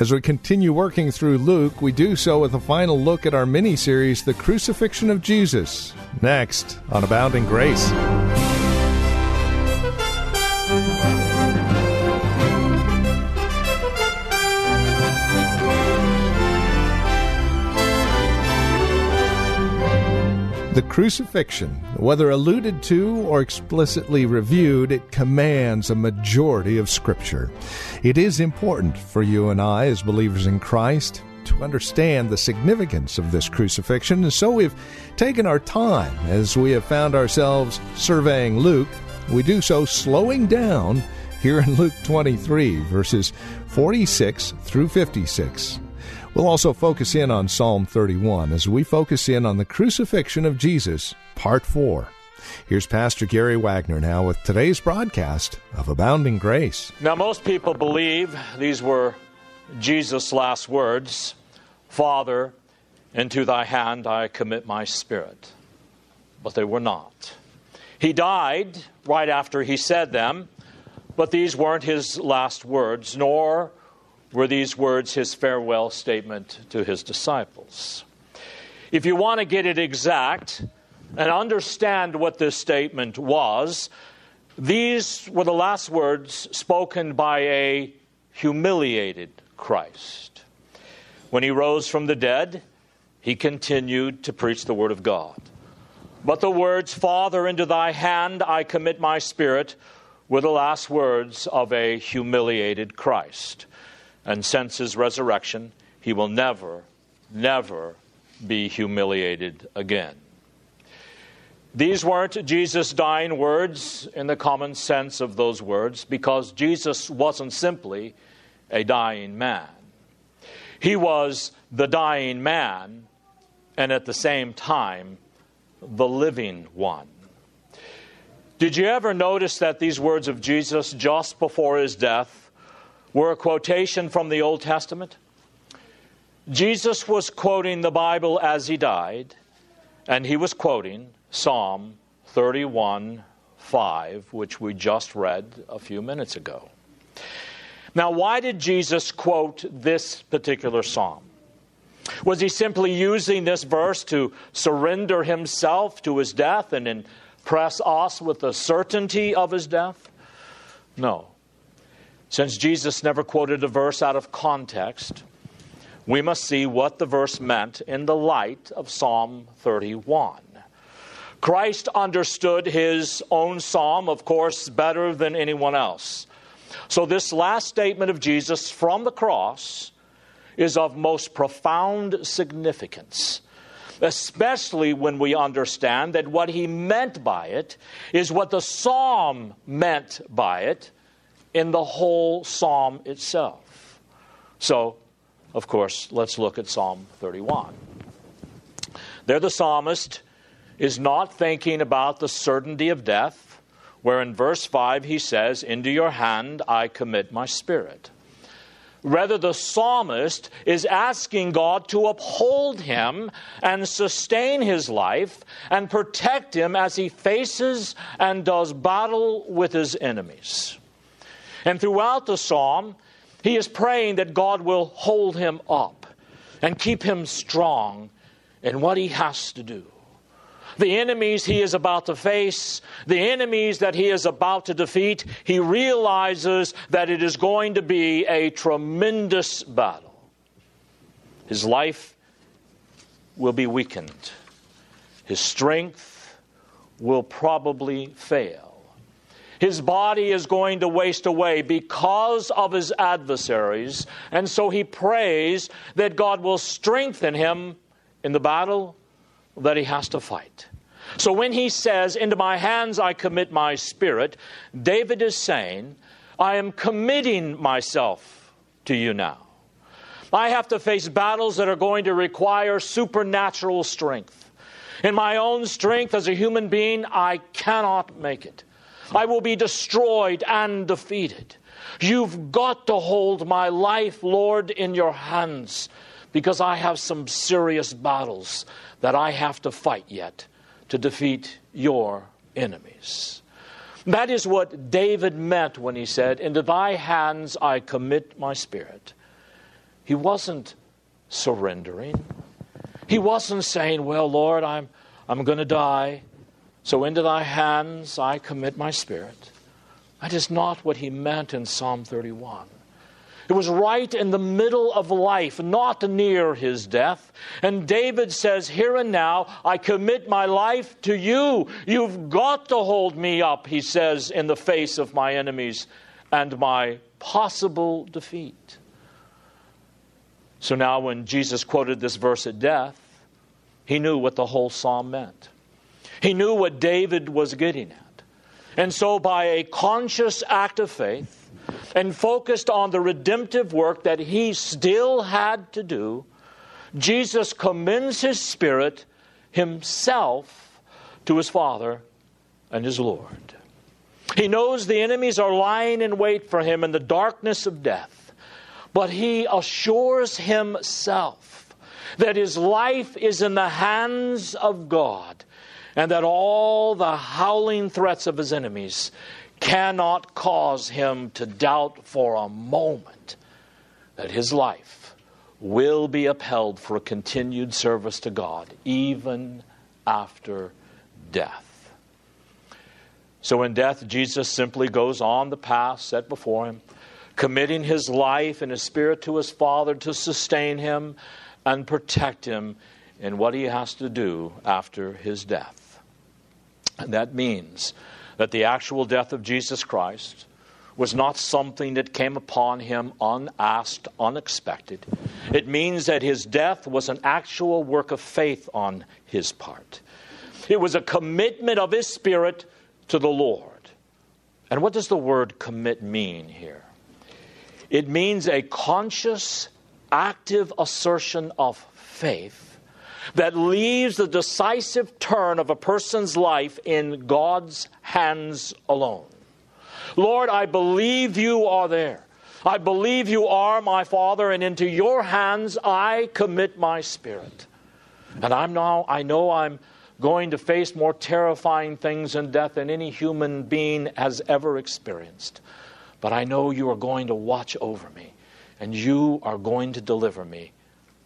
As we continue working through Luke, we do so with a final look at our mini series, The Crucifixion of Jesus. Next on Abounding Grace. The crucifixion, whether alluded to or explicitly reviewed, it commands a majority of Scripture. It is important for you and I, as believers in Christ, to understand the significance of this crucifixion, and so we've taken our time as we have found ourselves surveying Luke. We do so slowing down here in Luke 23, verses 46 through 56. We'll also focus in on Psalm 31 as we focus in on the crucifixion of Jesus, Part 4. Here's Pastor Gary Wagner now with today's broadcast of Abounding Grace. Now, most people believe these were Jesus' last words Father, into thy hand I commit my spirit. But they were not. He died right after he said them, but these weren't his last words, nor were these words his farewell statement to his disciples. If you want to get it exact and understand what this statement was, these were the last words spoken by a humiliated Christ. When he rose from the dead, he continued to preach the Word of God. But the words, Father, into thy hand I commit my spirit, were the last words of a humiliated Christ. And since his resurrection, he will never, never be humiliated again. These weren't Jesus' dying words in the common sense of those words, because Jesus wasn't simply a dying man. He was the dying man, and at the same time, the living one. Did you ever notice that these words of Jesus just before his death were a quotation from the Old Testament. Jesus was quoting the Bible as he died, and he was quoting Psalm 31 5, which we just read a few minutes ago. Now, why did Jesus quote this particular psalm? Was he simply using this verse to surrender himself to his death and impress us with the certainty of his death? No. Since Jesus never quoted a verse out of context, we must see what the verse meant in the light of Psalm 31. Christ understood his own psalm, of course, better than anyone else. So, this last statement of Jesus from the cross is of most profound significance, especially when we understand that what he meant by it is what the psalm meant by it in the whole psalm itself. So, of course, let's look at Psalm 31. There, the psalmist is not thinking about the certainty of death, where in verse 5 he says, Into your hand I commit my spirit. Rather, the psalmist is asking God to uphold him and sustain his life and protect him as he faces and does battle with his enemies. And throughout the psalm, he is praying that God will hold him up and keep him strong in what he has to do. The enemies he is about to face, the enemies that he is about to defeat, he realizes that it is going to be a tremendous battle. His life will be weakened, his strength will probably fail. His body is going to waste away because of his adversaries. And so he prays that God will strengthen him in the battle that he has to fight. So when he says, Into my hands I commit my spirit, David is saying, I am committing myself to you now. I have to face battles that are going to require supernatural strength. In my own strength as a human being, I cannot make it. I will be destroyed and defeated. You've got to hold my life, Lord, in your hands because I have some serious battles that I have to fight yet to defeat your enemies. That is what David meant when he said, Into thy hands I commit my spirit. He wasn't surrendering. He wasn't saying, Well, Lord, I'm, I'm going to die, so into thy hands I commit my spirit. That is not what he meant in Psalm 31. It was right in the middle of life, not near his death. And David says, Here and now, I commit my life to you. You've got to hold me up, he says, in the face of my enemies and my possible defeat. So now, when Jesus quoted this verse at death, he knew what the whole psalm meant. He knew what David was getting at. And so, by a conscious act of faith and focused on the redemptive work that he still had to do, Jesus commends his spirit himself to his Father and his Lord. He knows the enemies are lying in wait for him in the darkness of death, but he assures himself that his life is in the hands of God and that all the howling threats of his enemies cannot cause him to doubt for a moment that his life will be upheld for a continued service to God, even after death. So, in death, Jesus simply goes on the path set before him, committing his life and his spirit to his Father to sustain him and protect him in what he has to do after his death. And that means that the actual death of Jesus Christ was not something that came upon him unasked, unexpected. It means that his death was an actual work of faith on his part. It was a commitment of his spirit to the Lord. And what does the word commit mean here? It means a conscious, active assertion of faith that leaves the decisive turn of a person's life in God's hands alone. Lord, I believe you are there. I believe you are my Father, and into your hands I commit my spirit. And I'm now, I know I'm going to face more terrifying things in death than any human being has ever experienced. But I know you are going to watch over me, and you are going to deliver me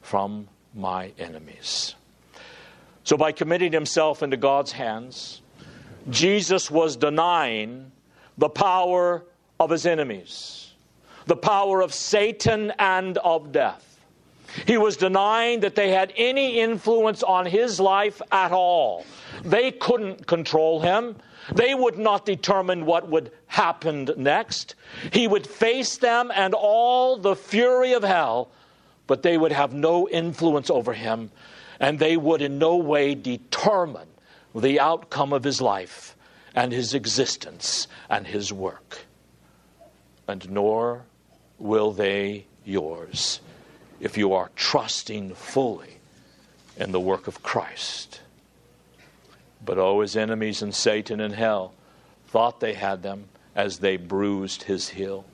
from my enemies. So, by committing himself into God's hands, Jesus was denying the power of his enemies, the power of Satan and of death. He was denying that they had any influence on his life at all. They couldn't control him. They would not determine what would happen next. He would face them and all the fury of hell but they would have no influence over him, and they would in no way determine the outcome of his life and his existence and his work. And nor will they yours if you are trusting fully in the work of Christ. But oh, his enemies and Satan and hell thought they had them as they bruised his heel.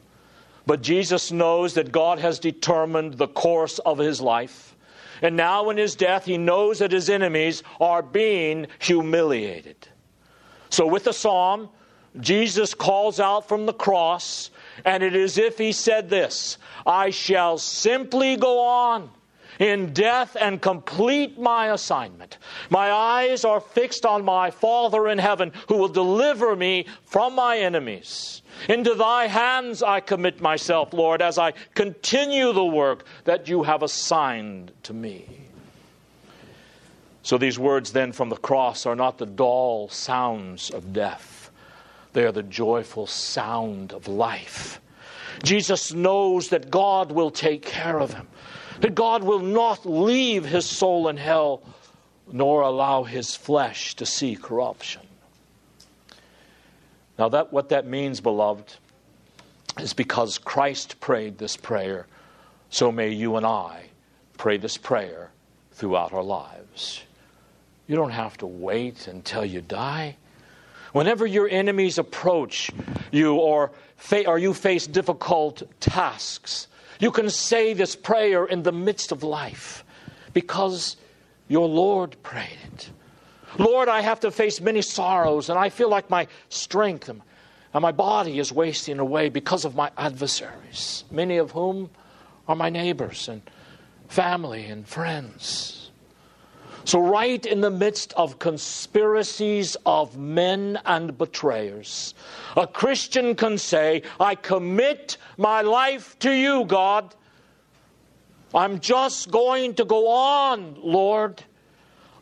But Jesus knows that God has determined the course of his life. And now, in his death, he knows that his enemies are being humiliated. So, with the psalm, Jesus calls out from the cross, and it is if he said this I shall simply go on in death and complete my assignment. My eyes are fixed on my Father in heaven who will deliver me from my enemies. Into thy hands I commit myself, Lord, as I continue the work that you have assigned to me. So these words then from the cross are not the dull sounds of death, they are the joyful sound of life. Jesus knows that God will take care of him, that God will not leave his soul in hell, nor allow his flesh to see corruption. Now, that, what that means, beloved, is because Christ prayed this prayer so may you and I pray this prayer throughout our lives. You don't have to wait until you die. Whenever your enemies approach you or, fa- or you face difficult tasks, you can say this prayer in the midst of life because your Lord prayed it. Lord, I have to face many sorrows, and I feel like my strength and my body is wasting away because of my adversaries, many of whom are my neighbors and family and friends. So, right in the midst of conspiracies of men and betrayers, a Christian can say, I commit my life to you, God. I'm just going to go on, Lord.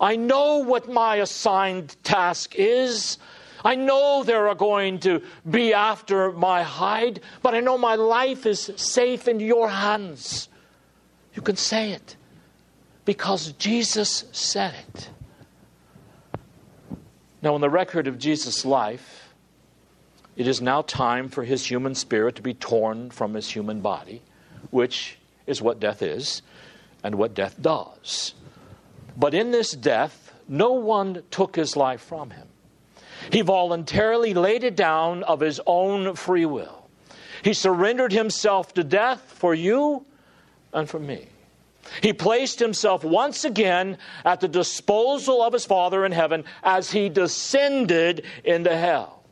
I know what my assigned task is. I know there are going to be after my hide, but I know my life is safe in your hands. You can say it because Jesus said it. Now, in the record of Jesus' life, it is now time for his human spirit to be torn from his human body, which is what death is and what death does. But in this death, no one took his life from him. He voluntarily laid it down of his own free will. He surrendered himself to death for you and for me. He placed himself once again at the disposal of his Father in heaven as he descended into hell.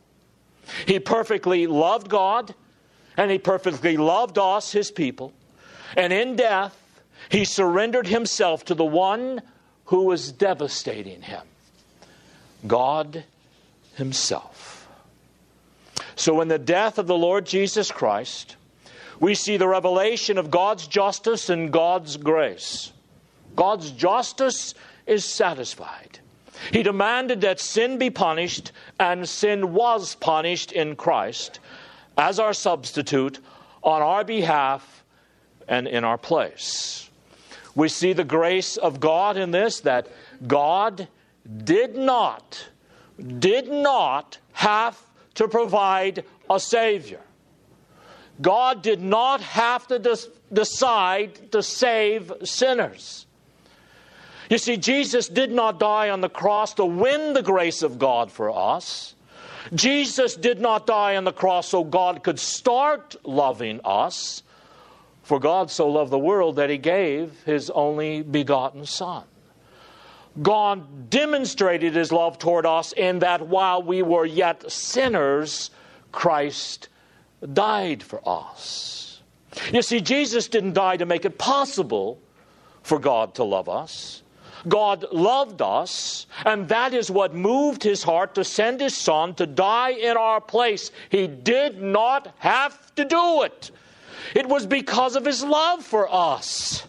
He perfectly loved God and he perfectly loved us, his people. And in death, he surrendered himself to the one who was devastating him God himself. So, in the death of the Lord Jesus Christ, we see the revelation of God's justice and God's grace. God's justice is satisfied. He demanded that sin be punished, and sin was punished in Christ as our substitute on our behalf and in our place. We see the grace of God in this that God did not, did not have to provide a Savior. God did not have to des- decide to save sinners. You see, Jesus did not die on the cross to win the grace of God for us. Jesus did not die on the cross so God could start loving us. For God so loved the world that he gave his only begotten Son. God demonstrated his love toward us in that while we were yet sinners, Christ died for us. You see, Jesus didn't die to make it possible for God to love us. God loved us, and that is what moved his heart to send his Son to die in our place. He did not have to do it. It was because of his love for us.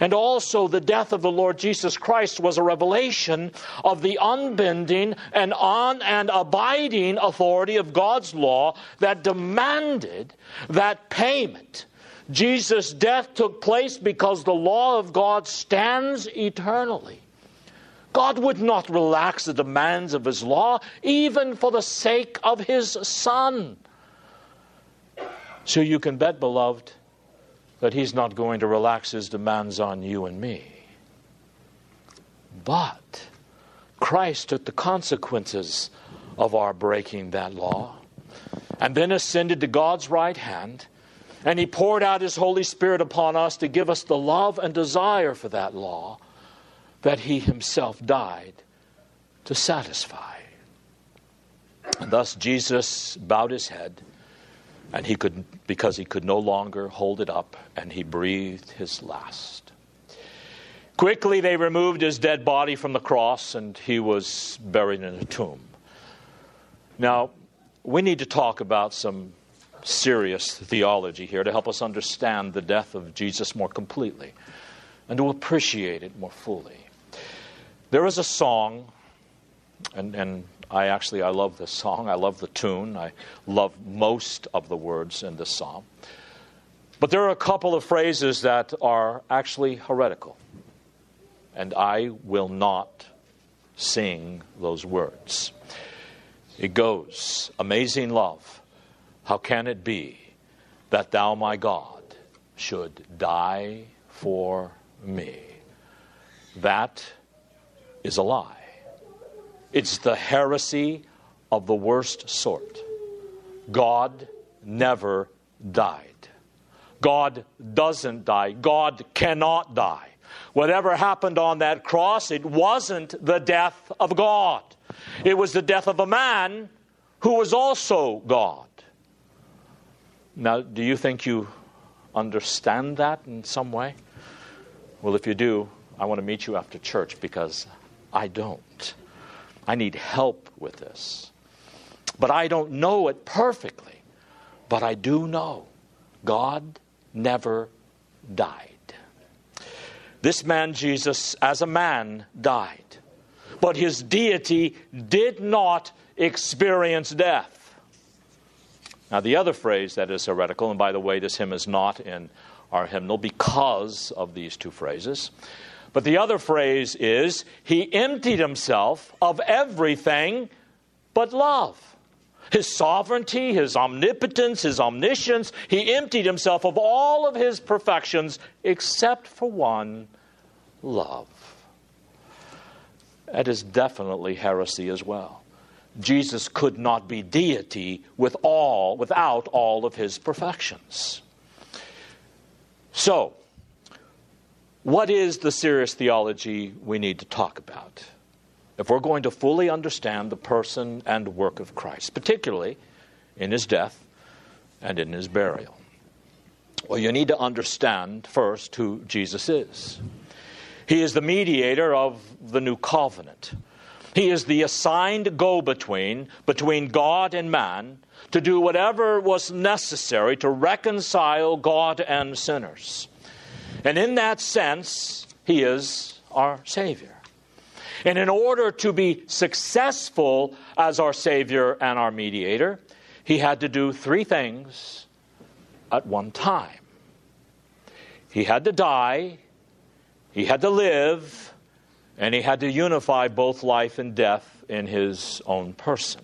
And also, the death of the Lord Jesus Christ was a revelation of the unbending and on and abiding authority of God's law that demanded that payment. Jesus' death took place because the law of God stands eternally. God would not relax the demands of his law, even for the sake of his Son. So you can bet, beloved, that He's not going to relax His demands on you and me. But Christ took the consequences of our breaking that law and then ascended to God's right hand. And he poured out his Holy Spirit upon us to give us the love and desire for that law that he himself died to satisfy. And thus Jesus bowed his head and he could because he could no longer hold it up and he breathed his last. Quickly they removed his dead body from the cross and he was buried in a tomb. Now we need to talk about some serious theology here to help us understand the death of jesus more completely and to appreciate it more fully. There is a song and, and I actually I love this song. I love the tune. I love most of the words in this psalm. But there are a couple of phrases that are actually heretical. And I will not sing those words. It goes, Amazing love, how can it be that thou, my God, should die for me. That is a lie. It's the heresy of the worst sort. God never died. God doesn't die. God cannot die. Whatever happened on that cross, it wasn't the death of God. It was the death of a man who was also God. Now, do you think you understand that in some way? Well, if you do, I want to meet you after church because I don't. I need help with this. But I don't know it perfectly. But I do know God never died. This man, Jesus, as a man, died. But his deity did not experience death. Now, the other phrase that is heretical, and by the way, this hymn is not in our hymnal because of these two phrases. But the other phrase is, He emptied Himself of everything but love. His sovereignty, His omnipotence, His omniscience, He emptied Himself of all of His perfections except for one love. That is definitely heresy as well. Jesus could not be deity with all, without all of his perfections. So, what is the serious theology we need to talk about? If we're going to fully understand the person and work of Christ, particularly in his death and in his burial. Well, you need to understand first who Jesus is. He is the mediator of the new covenant. He is the assigned go between between God and man to do whatever was necessary to reconcile God and sinners. And in that sense, he is our Savior. And in order to be successful as our Savior and our mediator, he had to do three things at one time. He had to die, he had to live, and he had to unify both life and death in his own person.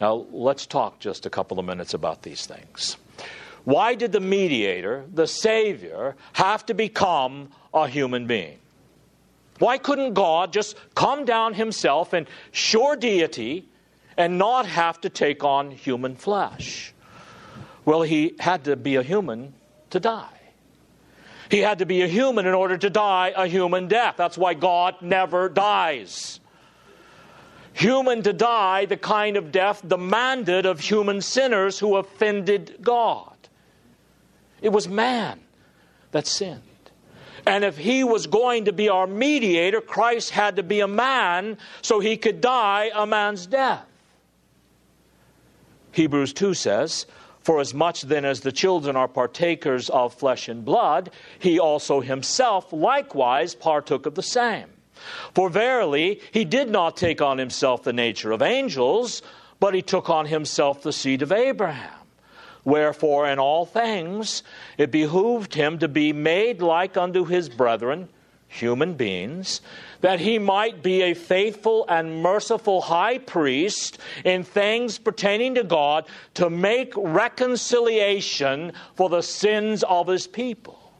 Now, let's talk just a couple of minutes about these things. Why did the mediator, the Savior, have to become a human being? Why couldn't God just come down himself in sure deity and not have to take on human flesh? Well, he had to be a human to die. He had to be a human in order to die a human death. That's why God never dies. Human to die the kind of death demanded of human sinners who offended God. It was man that sinned. And if he was going to be our mediator, Christ had to be a man so he could die a man's death. Hebrews 2 says, For as much then as the children are partakers of flesh and blood, he also himself likewise partook of the same. For verily, he did not take on himself the nature of angels, but he took on himself the seed of Abraham. Wherefore, in all things, it behooved him to be made like unto his brethren, human beings, that he might be a faithful and merciful high priest in things pertaining to God to make reconciliation for the sins of his people.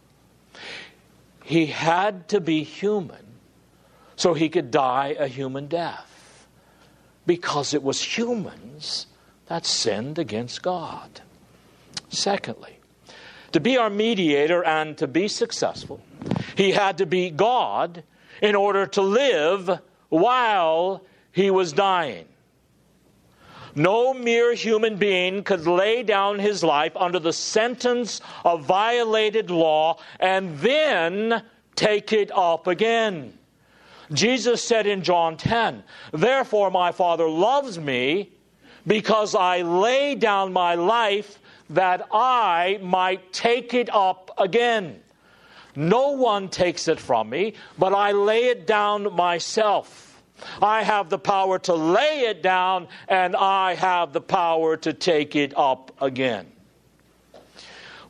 He had to be human so he could die a human death because it was humans that sinned against God. Secondly, to be our mediator and to be successful, he had to be God in order to live while he was dying. No mere human being could lay down his life under the sentence of violated law and then take it up again. Jesus said in John 10, Therefore my Father loves me because I lay down my life that I might take it up again. No one takes it from me, but I lay it down myself. I have the power to lay it down, and I have the power to take it up again.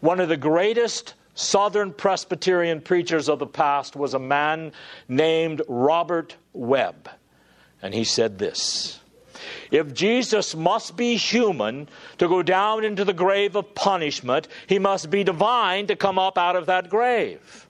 One of the greatest Southern Presbyterian preachers of the past was a man named Robert Webb. And he said this If Jesus must be human to go down into the grave of punishment, he must be divine to come up out of that grave.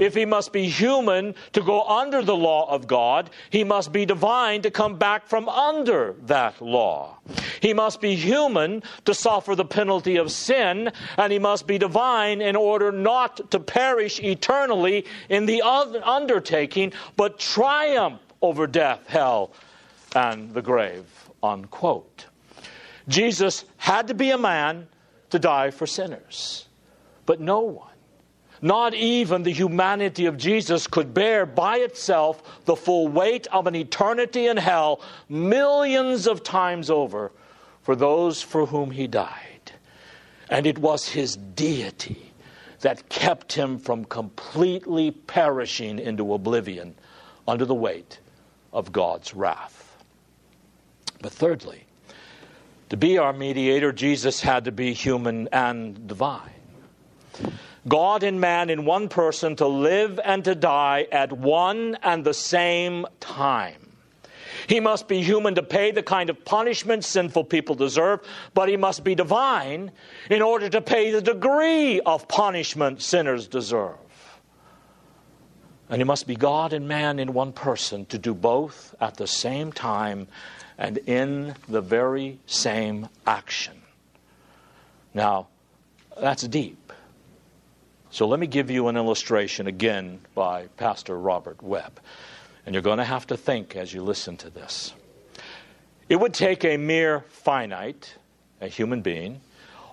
If he must be human to go under the law of God, he must be divine to come back from under that law. He must be human to suffer the penalty of sin, and he must be divine in order not to perish eternally in the undertaking, but triumph over death, hell, and the grave. Unquote. Jesus had to be a man to die for sinners, but no one not even the humanity of Jesus could bear by itself the full weight of an eternity in hell millions of times over for those for whom he died. And it was his deity that kept him from completely perishing into oblivion under the weight of God's wrath. But thirdly, to be our mediator, Jesus had to be human and divine. God and man in one person to live and to die at one and the same time. He must be human to pay the kind of punishment sinful people deserve, but he must be divine in order to pay the degree of punishment sinners deserve. And he must be God and man in one person to do both at the same time and in the very same action. Now, that's deep. So let me give you an illustration again by Pastor Robert Webb. And you're going to have to think as you listen to this. It would take a mere finite, a human being,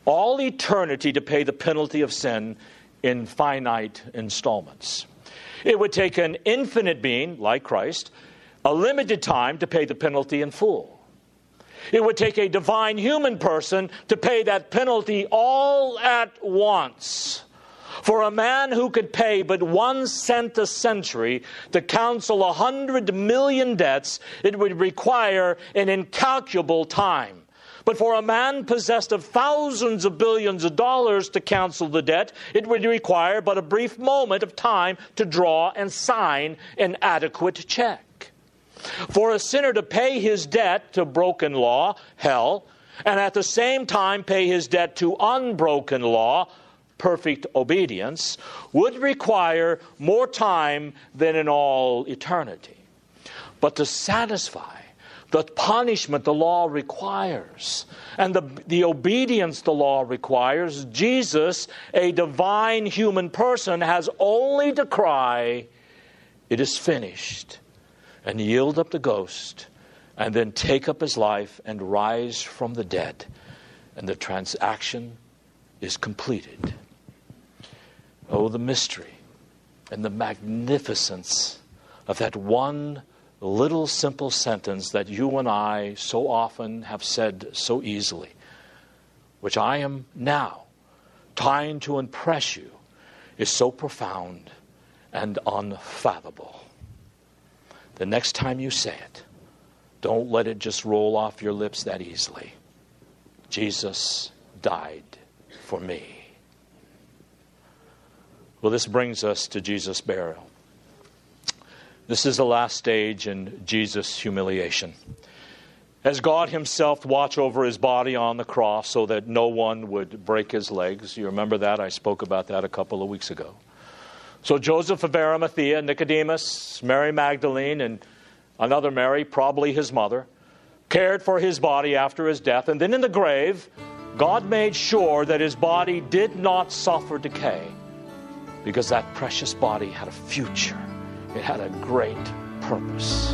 all eternity to pay the penalty of sin in finite installments. It would take an infinite being, like Christ, a limited time to pay the penalty in full. It would take a divine human person to pay that penalty all at once. For a man who could pay but one cent a century to counsel a hundred million debts, it would require an incalculable time. But for a man possessed of thousands of billions of dollars to cancel the debt, it would require but a brief moment of time to draw and sign an adequate check. For a sinner to pay his debt to broken law, hell, and at the same time pay his debt to unbroken law, perfect obedience would require more time than in all eternity. But to satisfy the punishment the law requires and the, the obedience the law requires, Jesus, a divine human person, has only to cry, It is finished, and yield up the ghost, and then take up his life and rise from the dead. And the transaction is completed. Oh, the mystery and the magnificence of that one little simple sentence that you and I so often have said so easily, which I am now trying to impress you, is so profound and unfathomable. The next time you say it, don't let it just roll off your lips that easily. Jesus died for me. Well, this brings us to Jesus' burial. This is the last stage in Jesus' humiliation. As God Himself watched over His body on the cross so that no one would break His legs. You remember that? I spoke about that a couple of weeks ago. So Joseph of Arimathea, Nicodemus, Mary Magdalene, and another Mary, probably his mother, cared for his body after his death. And then in the grave, God made sure that his body did not suffer decay because that precious body had a future, it had a great purpose.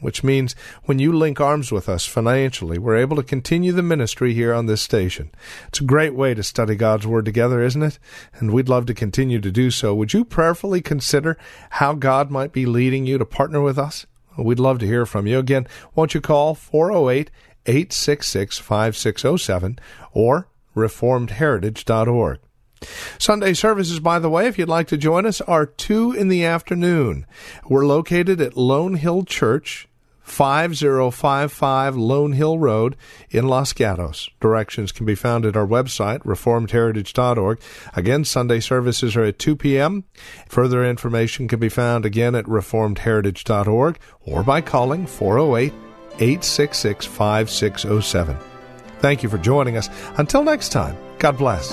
which means when you link arms with us financially, we're able to continue the ministry here on this station. It's a great way to study God's Word together, isn't it? And we'd love to continue to do so. Would you prayerfully consider how God might be leading you to partner with us? We'd love to hear from you. Again, won't you call 408 866 5607 or reformedheritage.org. Sunday services, by the way, if you'd like to join us, are 2 in the afternoon. We're located at Lone Hill Church, 5055 Lone Hill Road in Los Gatos. Directions can be found at our website, reformedheritage.org. Again, Sunday services are at 2 p.m. Further information can be found again at reformedheritage.org or by calling 408 866 5607. Thank you for joining us. Until next time, God bless.